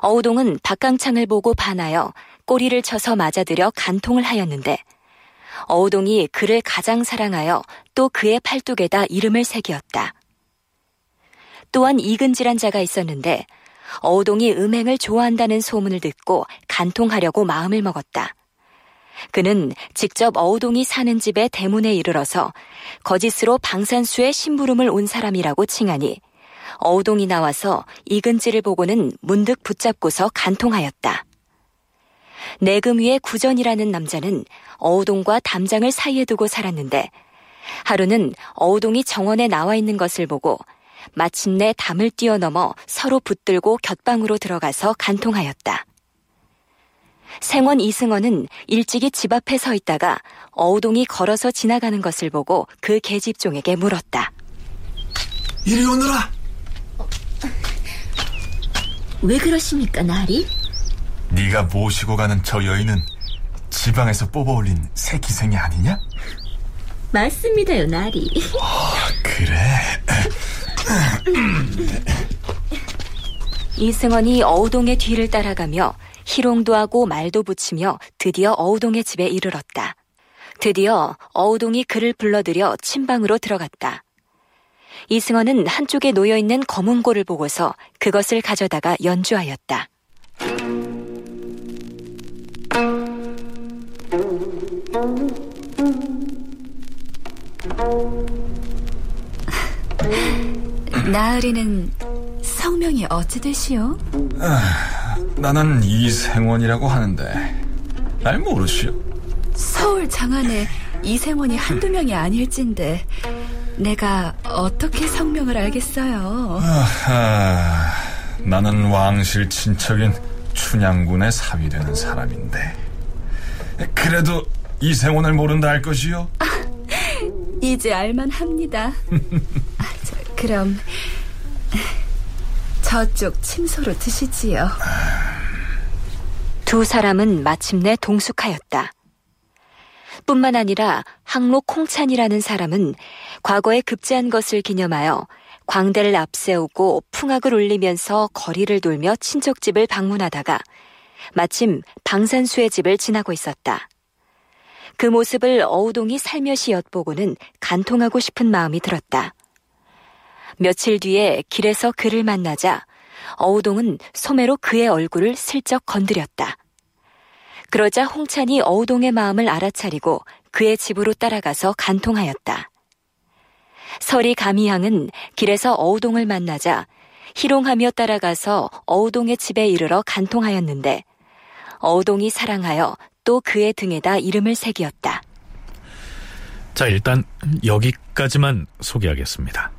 어우동은 박강창을 보고 반하여 꼬리를 쳐서 맞아들여 간통을 하였는데 어우동이 그를 가장 사랑하여 또 그의 팔뚝에다 이름을 새기었다. 또한 이근질한 자가 있었는데 어우동이 음행을 좋아한다는 소문을 듣고 간통하려고 마음을 먹었다. 그는 직접 어우동이 사는 집에 대문에 이르러서 거짓으로 방산수의 심부름을 온 사람이라고 칭하니 어우동이 나와서 이근지를 보고는 문득 붙잡고서 간통하였다. 내금 위에 구전이라는 남자는 어우동과 담장을 사이에 두고 살았는데 하루는 어우동이 정원에 나와 있는 것을 보고 마침내 담을 뛰어넘어 서로 붙들고 곁방으로 들어가서 간통하였다. 생원 이승원은 일찍이 집 앞에 서 있다가 어우동이 걸어서 지나가는 것을 보고 그 계집종에게 물었다. 이리 오너라. 왜 그러십니까, 나리? 네가 모시고 가는 저 여인은 지방에서 뽑아올린 새 기생이 아니냐? 맞습니다요, 나리. 아, 그래. 이승원이 어우동의 뒤를 따라가며 희롱도 하고 말도 붙이며 드디어 어우동의 집에 이르렀다. 드디어 어우동이 그를 불러들여 침방으로 들어갔다. 이승원은 한쪽에 놓여 있는 검은 골을 보고서 그것을 가져다가 연주하였다. 나으리는 성명이 어찌 되시오? 아, 나는 이생원이라고 하는데 날 모르시오? 서울 장안에 이생원이 한두 명이 아닐진데 내가 어떻게 성명을 알겠어요? 아하, 나는 왕실 친척인 춘향군의 사위 되는 사람인데 그래도 이생원을 모른다 할 것이요? 아, 이제 알만합니다. [laughs] 아, 저, 그럼 저쪽 침소로 드시지요. 두 사람은 마침내 동숙하였다. 뿐만 아니라 항로 콩찬이라는 사람은 과거에 급제한 것을 기념하여 광대를 앞세우고 풍악을 울리면서 거리를 돌며 친척집을 방문하다가 마침 방산수의 집을 지나고 있었다. 그 모습을 어우동이 살며시 엿보고는 간통하고 싶은 마음이 들었다. 며칠 뒤에 길에서 그를 만나자 어우동은 소매로 그의 얼굴을 슬쩍 건드렸다. 그러자 홍찬이 어우동의 마음을 알아차리고 그의 집으로 따라가서 간통하였다. 설이 가미향은 길에서 어우동을 만나자 희롱하며 따라가서 어우동의 집에 이르러 간통하였는데 어우동이 사랑하여 또 그의 등에다 이름을 새기었다. 자, 일단 여기까지만 소개하겠습니다.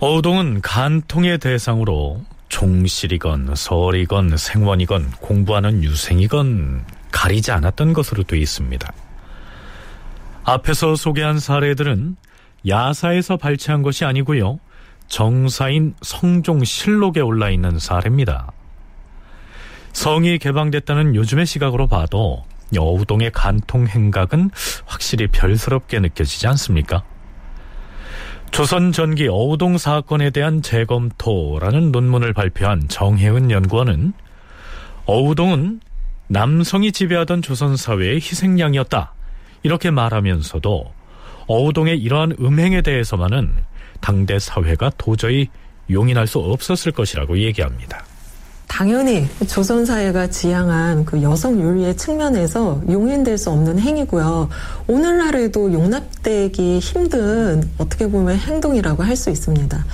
어우동은 간통의 대상으로 종실이건 설이건 생원이건 공부하는 유생이건 가리지 않았던 것으로 되어 있습니다. 앞에서 소개한 사례들은 야사에서 발췌한 것이 아니고요. 정사인 성종실록에 올라 있는 사례입니다. 성이 개방됐다는 요즘의 시각으로 봐도 여우동의 간통 행각은 확실히 별스럽게 느껴지지 않습니까? 조선 전기 어우동 사건에 대한 재검토라는 논문을 발표한 정혜은 연구원은 어우동은 남성이 지배하던 조선 사회의 희생양이었다. 이렇게 말하면서도 어우동의 이러한 음행에 대해서만은 당대 사회가 도저히 용인할 수 없었을 것이라고 얘기합니다. 당연히 조선 사회가 지향한 그 여성 윤리의 측면에서 용인될 수 없는 행위고요. 오늘날에도 용납되기 힘든 어떻게 보면 행동이라고 할 수 있습니다.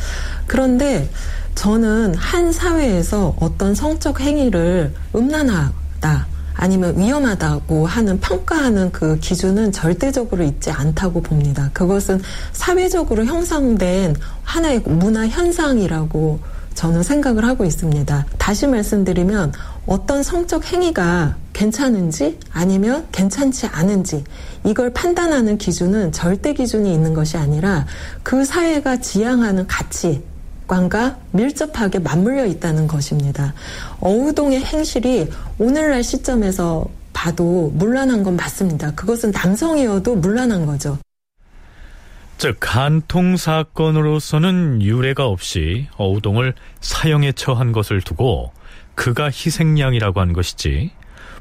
그런데 저는 한 사회에서 어떤 성적 행위를 음란화 같다. 아니면 위험하다고 하는 평가하는 그 기준은 절대적으로 있지 않다고 봅니다. 그것은 사회적으로 형성된 하나의 문화 현상이라고 저는 생각을 하고 있습니다. 다시 말씀드리면 어떤 성적 행위가 괜찮은지 아니면 괜찮지 않은지 이걸 판단하는 기준은 절대 기준이 있는 것이 아니라 그 사회가 지향하는 가치 관과 밀접하게 맞물려 있다는 것입니다. 어우동의 행실이 오늘날 시점에서 봐도 문란한 건 맞습니다. 그것은 남성이어도 문란한 거죠. 즉 간통 사건으로서는 유례가 없이 어우동을 사형에 처한 것을 두고 그가 희생양이라고 한 것이지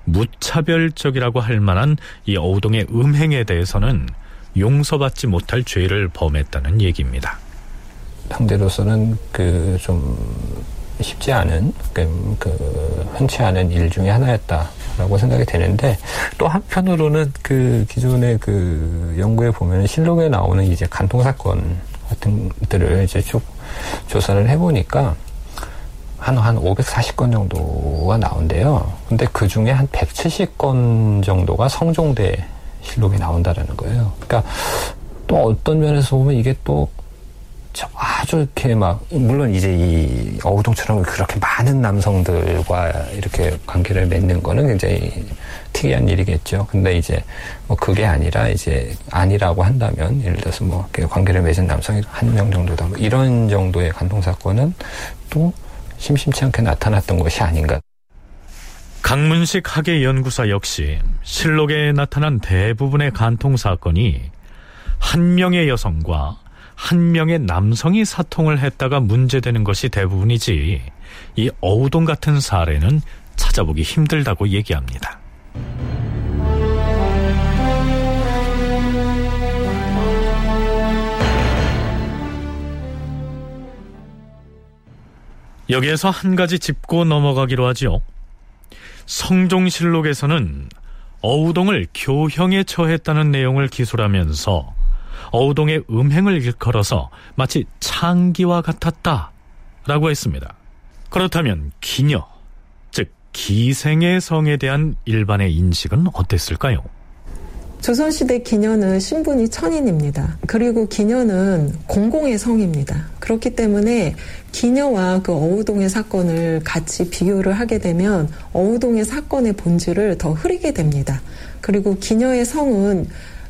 무차별적이라고 할 만한 이 어우동의 음행에 대해서는 용서받지 못할 죄를 범했다는 얘기입니다. 상대로서는 그 좀 쉽지 않은 그, 그 흔치 않은 일 중에 하나였다 라고 생각이 되는데 또 한편으로는 그 기존의 그 연구에 보면 실록에 나오는 이제 간통 사건 같은 것들을 이제 쭉 조사를 해보니까 한, 한 540건 정도가 나온대요. 근데 그 중에 한 170건 정도가 성종대 실록에 나온다라는 거예요. 그러니까 또 어떤 면에서 보면 이게 또 아주 이렇게 막 물론 이제 이 어우동처럼 그렇게 많은 남성들과 이렇게 관계를 맺는 거는 굉장히 특이한 일이겠죠. 근데 이제 뭐 그게 아니라 이제 아니라고 한다면 예를 들어서 뭐 관계를 맺은 남성이 한 명 정도다 뭐 이런 정도의 간통 사건은 또 심심치 않게 나타났던 것이 아닌가. 강문식 학예 연구사 역시 실록에 나타난 대부분의 간통 사건이 한 명의 여성과 한 명의 남성이 사통을 했다가 문제되는 것이 대부분이지 이 어우동 같은 사례는 찾아보기 힘들다고 얘기합니다. 여기에서 한 가지 짚고 넘어가기로 하지요. 성종실록에서는 어우동을 교형에 처했다는 내용을 기술하면서 어우동의 음행을 일컬어서 마치 창기와 같았다 라고 했습니다. 그렇다면 기녀, 즉 기생의 성에 대한 일반의 인식은 어땠을까요? 조선시대 기녀는 신분이 천인입니다. 그리고 기녀는 공공의 성입니다. 그렇기 때문에 기녀와 그 어우동의 사건을 같이 비교를 하게 되면 어우동의 사건의 본질을 더 흐리게 됩니다. 그리고 기녀의 성은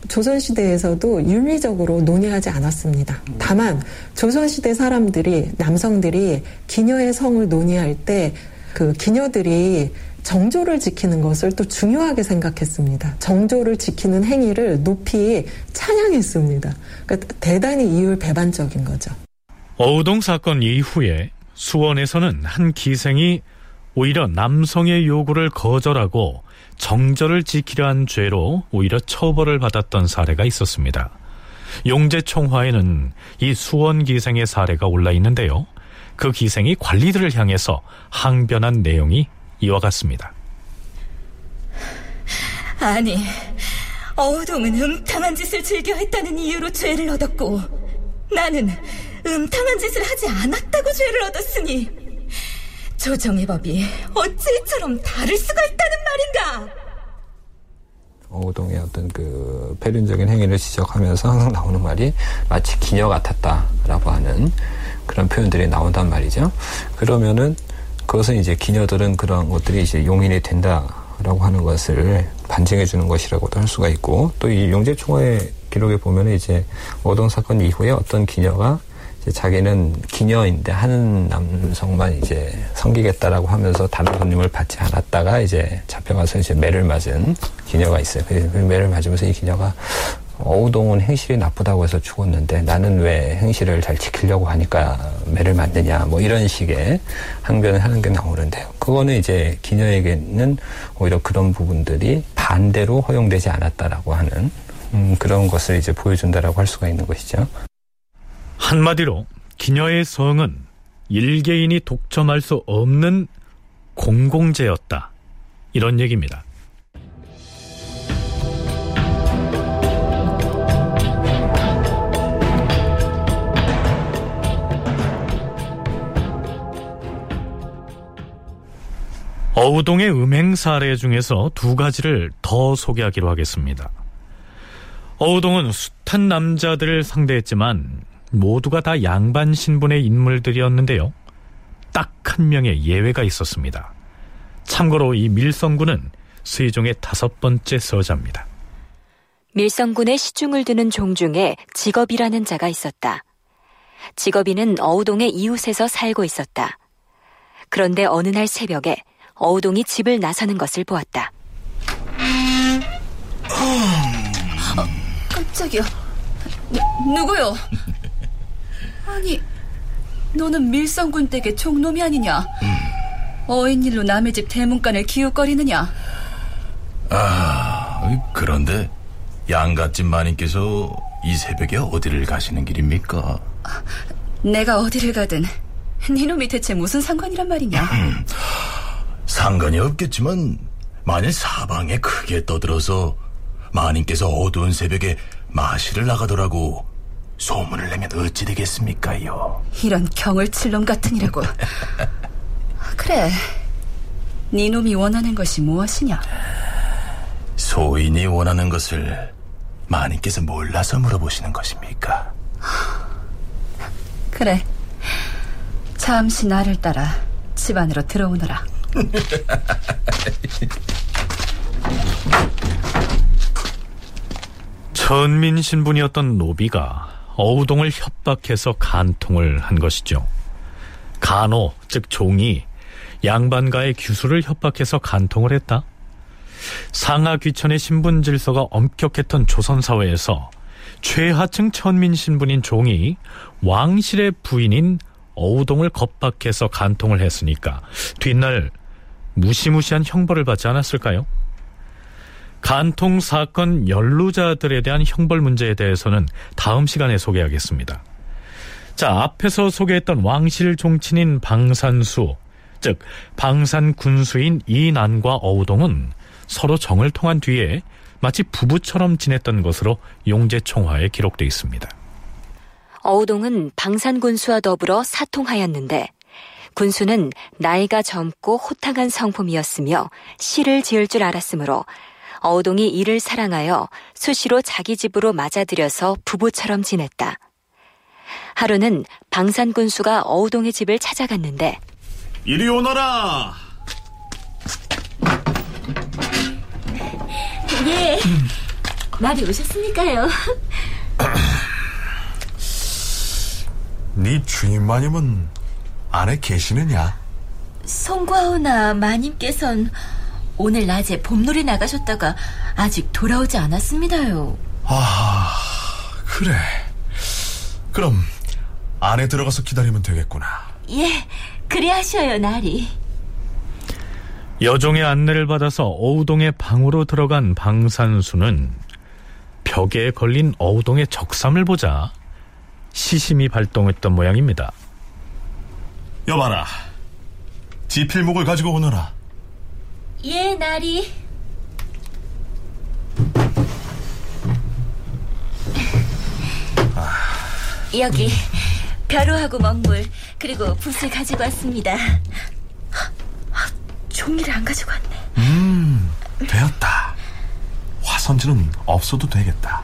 조선시대에서도 윤리적으로 논의하지 않았습니다. 다만 조선시대 사람들이 남성들이 기녀의 성을 논의할 때 그 기녀들이 정조를 지키는 것을 또 중요하게 생각했습니다. 정조를 지키는 행위를 높이 찬양했습니다. 그러니까 대단히 이율배반적인 거죠. 어우동 사건 이후에 수원에서는 한 기생이 오히려 남성의 요구를 거절하고 정절을 지키려 한 죄로 오히려 처벌을 받았던 사례가 있었습니다. 용제총화에는 이 수원 기생의 사례가 올라 있는데요. 그 기생이 관리들을 향해서 항변한 내용이 이와 같습니다. 아니, 어우동은 음탕한 짓을 즐겨 했다는 이유로 죄를 얻었고, 나는 음탕한 짓을 하지 않았다고 죄를 얻었으니, 조정의 법이 어찌 이처럼 다를 수가 있다는 말인가? 어우동의 어떤 그 폐륜적인 행위를 지적하면서 항상 나오는 말이 마치 기녀 같았다라고 하는 그런 표현들이 나온단 말이죠. 그러면은 그것은 이제 기녀들은 그런 것들이 이제 용인이 된다라고 하는 것을 반증해 주는 것이라고도 할 수가 있고 또 이 용제총화의 기록에 보면은 이제 어동 사건 이후에 어떤 기녀가 자기는 기녀인데 한 남성만 이제 섬기겠다라고 하면서 다른 손님을 받지 않았다가 이제 잡혀가서 이제 매를 맞은 기녀가 있어요. 그 매를 맞으면서 이 기녀가 어우동은 행실이 나쁘다고 해서 죽었는데 나는 왜 행실을 잘 지키려고 하니까 매를 맞느냐 뭐 이런 식의 항변을 하는 게 나오는데요. 그거는 이제 기녀에게는 오히려 그런 부분들이 반대로 허용되지 않았다라고 하는 음, 그런 것을 이제 보여준다라고 할 수가 있는 것이죠. 한마디로 기녀의 성은 일개인이 독점할 수 없는 공공재였다. 이런 얘기입니다. 어우동의 음행 사례 중에서 두 가지를 더 소개하기로 하겠습니다. 어우동은 숱한 남자들을 상대했지만 모두가 다 양반 신분의 인물들이었는데요. 딱 한 명의 예외가 있었습니다. 참고로 이 밀성군은 세종의 다섯 번째 서자입니다. 밀성군의 시중을 두는 종 중에 직업이라는 자가 있었다. 직업이는 어우동의 이웃에서 살고 있었다. 그런데 어느 날 새벽에 어우동이 집을 나서는 것을 보았다. 깜짝이야. 누, 누구요? 아니, 너는 밀성군 댁의 종놈이 아니냐? 어인 일로 남의 집 대문간을 기웃거리느냐? 아, 그런데 양갓집 마님께서 이 새벽에 어디를 가시는 길입니까? 내가 어디를 가든 니놈이 대체 무슨 상관이란 말이냐? 상관이 없겠지만 만일 사방에 크게 떠들어서 마님께서 어두운 새벽에 마시를 나가더라고 소문을 내면 어찌 되겠습니까요? 이런 경을 칠놈 같으니라고. 그래. 니놈이 원하는 것이 무엇이냐? 소인이 원하는 것을 마님께서 몰라서 물어보시는 것입니까? 그래. 잠시 나를 따라 집 안으로 들어오너라. 천민 신분이었던 노비가 어우동을 협박해서 간통을 한 것이죠. 간호, 즉 종이 양반가의 규수를 협박해서 간통을 했다. 상하 귀천의 신분 질서가 엄격했던 조선 사회에서 최하층 천민 신분인 종이 왕실의 부인인 어우동을 겁박해서 간통을 했으니까 뒷날 무시무시한 형벌을 받지 않았을까요? 간통 사건 연루자들에 대한 형벌 문제에 대해서는 다음 시간에 소개하겠습니다. 자, 앞에서 소개했던 왕실 종친인 방산수, 즉 방산 군수인 이난과 어우동은 서로 정을 통한 뒤에 마치 부부처럼 지냈던 것으로 용제총화에 기록돼 있습니다. 어우동은 방산 군수와 더불어 사통하였는데 군수는 나이가 젊고 호탕한 성품이었으며 시를 지을 줄 알았으므로 어우동이 이를 사랑하여 수시로 자기 집으로 맞아들여서 부부처럼 지냈다. 하루는 방산 군수가 어우동의 집을 찾아갔는데 이리 오너라. 예. 날이 오셨습니까요? 네 주인 마님은 안에 계시느냐? 송과오나 마님께선 오늘 낮에 봄놀이 나가셨다가 아직 돌아오지 않았습니다요. 아, 그래. 그럼 안에 들어가서 기다리면 되겠구나. 예, 그래 하셔요, 나리. 여종의 안내를 받아서 어우동의 방으로 들어간 방산수는 벽에 걸린 어우동의 적삼을 보자 시심이 발동했던 모양입니다. 여봐라. 지필목을 가지고 오너라. 예, 나리. 여기 벼루하고 먹물 그리고 붓을 가지고 왔습니다. 종이를 안 가지고 왔네. 음, 되었다. 화선지는 없어도 되겠다.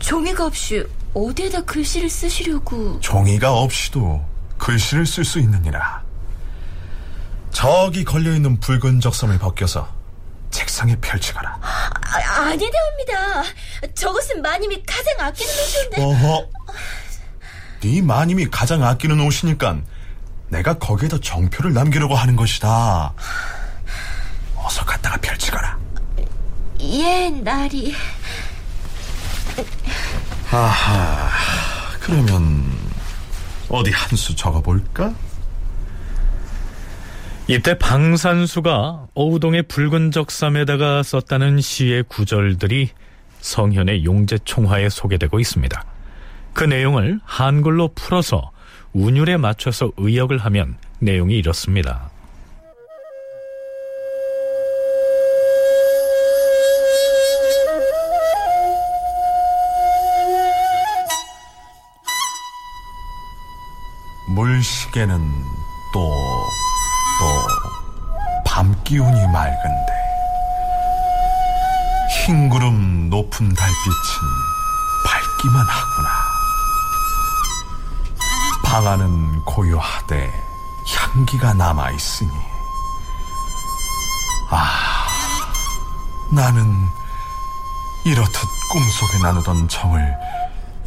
종이가 없이 어디에다 글씨를 쓰시려고? 종이가 없이도 글씨를 쓸 수 있느니라. 저기 걸려있는 붉은 적섬을 벗겨서 책상에 펼치거라. 아, 아니되옵니다. 저것은 마님이 가장 아끼는 옷인데. 어허. 네 마님이 가장 아끼는 옷이니까 내가 거기에다 정표를 남기려고 하는 것이다. 어서 갖다가 펼치거라. 예, 나리. 아하. 그러면 어디 한 수 적어볼까? 이때 방산수가 어우동의 붉은 적삼에다가 썼다는 시의 구절들이 성현의 용제총화에 소개되고 있습니다. 그 내용을 한글로 풀어서 운율에 맞춰서 의역을 하면 내용이 이렇습니다. 물시계는 또, 또, 기운이 맑은데 흰 구름 높은 달빛은 밝기만 하구나. 방 안은 고요하되 향기가 남아 있으니 아 나는 이렇듯 꿈속에 나누던 정을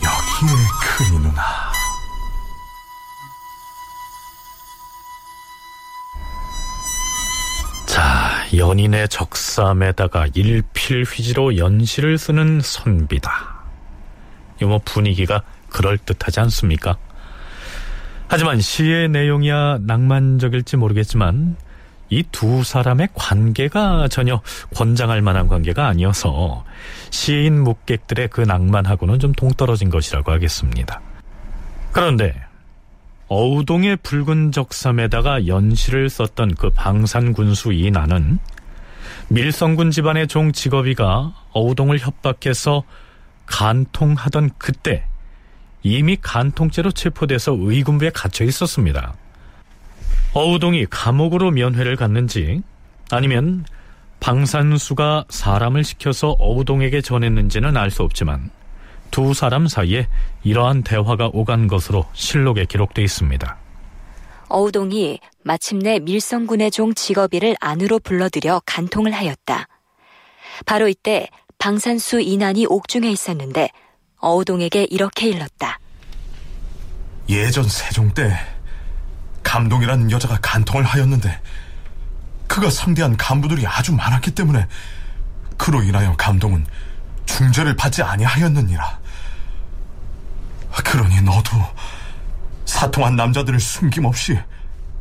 여기에 그리누나. 연인의 적삼에다가 일필휘지로 연시를 쓰는 선비다. 이뭐 분위기가 그럴듯하지 않습니까? 하지만 시의 내용이야 낭만적일지 모르겠지만 이 두 사람의 관계가 전혀 권장할 만한 관계가 아니어서 시인 묵객들의 그 낭만하고는 좀 동떨어진 것이라고 하겠습니다. 그런데 어우동의 붉은 적삼에다가 연시를 썼던 그 방산군수 이나는 밀성군 집안의 종 직업이가 어우동을 협박해서 간통하던 그때 이미 간통죄로 체포돼서 의군부에 갇혀 있었습니다. 어우동이 감옥으로 면회를 갔는지 아니면 방산수가 사람을 시켜서 어우동에게 전했는지는 알 수 없지만 두 사람 사이에 이러한 대화가 오간 것으로 실록에 기록돼 있습니다. 어우동이 마침내 밀성군의 종 직업이를 안으로 불러들여 간통을 하였다. 바로 이때 방산수 이난이 옥중에 있었는데 어우동에게 이렇게 일렀다. 예전 세종 때 감동이라는 여자가 간통을 하였는데 그가 상대한 간부들이 아주 많았기 때문에 그로 인하여 감동은 중죄를 받지 아니하였느니라. 그러니 너도 사통한 남자들을 숨김없이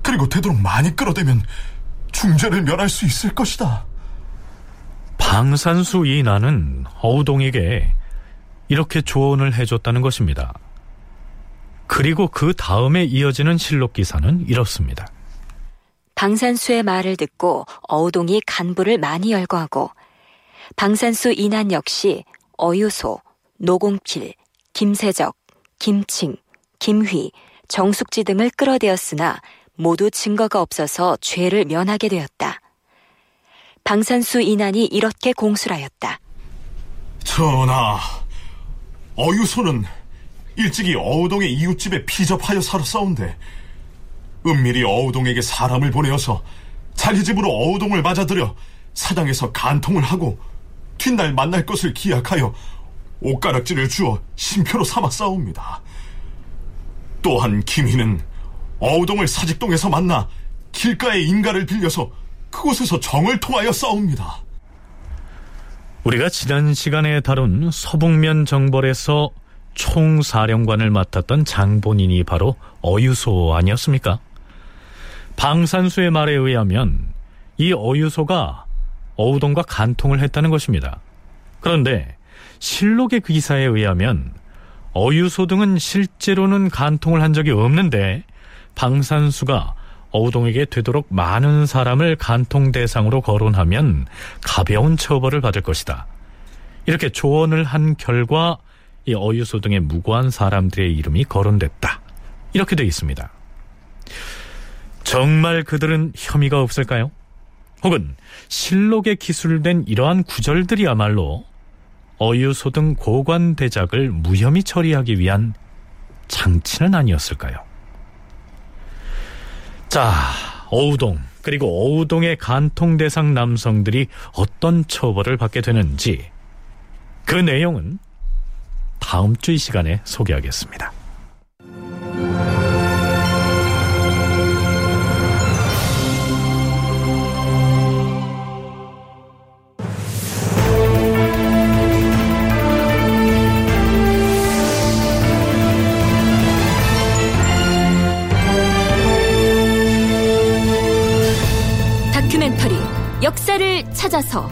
그리고 되도록 많이 끌어대면 중죄를 면할 수 있을 것이다. 방산수 이나는 어우동에게 이렇게 조언을 해줬다는 것입니다. 그리고 그 다음에 이어지는 실록 기사는 이렇습니다. 방산수의 말을 듣고 어우동이 간부를 많이 열거하고 방산수 이난 역시 어유소, 노공필, 김세적, 김칭, 김휘, 정숙지 등을 끌어대었으나 모두 증거가 없어서 죄를 면하게 되었다. 방산수 이난이 이렇게 공술하였다. 전하, 어유소는 일찍이 어우동의 이웃집에 피접하여 살았사온데 은밀히 어우동에게 사람을 보내어서 자기 집으로 어우동을 맞아들여 사당에서 간통을 하고 뒷날 만날 것을 기약하여 옷가락질을 주어 심표로 삼아 싸웁니다. 또한 김희는 어우동을 사직동에서 만나 길가의 인가를 빌려서 그곳에서 정을 통하여 싸웁니다. 우리가 지난 시간에 다룬 서북면 정벌에서 총사령관을 맡았던 장본인이 바로 어유소 아니었습니까? 방산수의 말에 의하면 이 어유소가 어우동과 간통을 했다는 것입니다. 그런데 실록의 그 기사에 의하면 어유소 등은 실제로는 간통을 한 적이 없는데 방산수가 어우동에게 되도록 많은 사람을 간통 대상으로 거론하면 가벼운 처벌을 받을 것이다. 이렇게 조언을 한 결과 이 어유소 등의 무고한 사람들의 이름이 거론됐다. 이렇게 되어 있습니다. 정말 그들은 혐의가 없을까요? 혹은 실록에 기술된 이러한 구절들이야말로 어유소 등 고관 대작을 무혐의 처리하기 위한 장치는 아니었을까요? 자, 어우동 그리고 어우동의 간통 대상 남성들이 어떤 처벌을 받게 되는지 그 내용은 다음 주 이 시간에 소개하겠습니다. 역사를 찾아서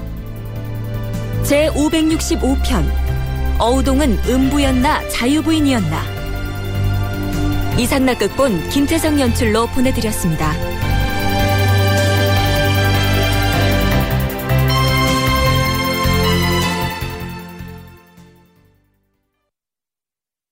제 565편 어우동은 음부였나 자유부인이었나 이상락 극본 김태성 연출로 보내드렸습니다.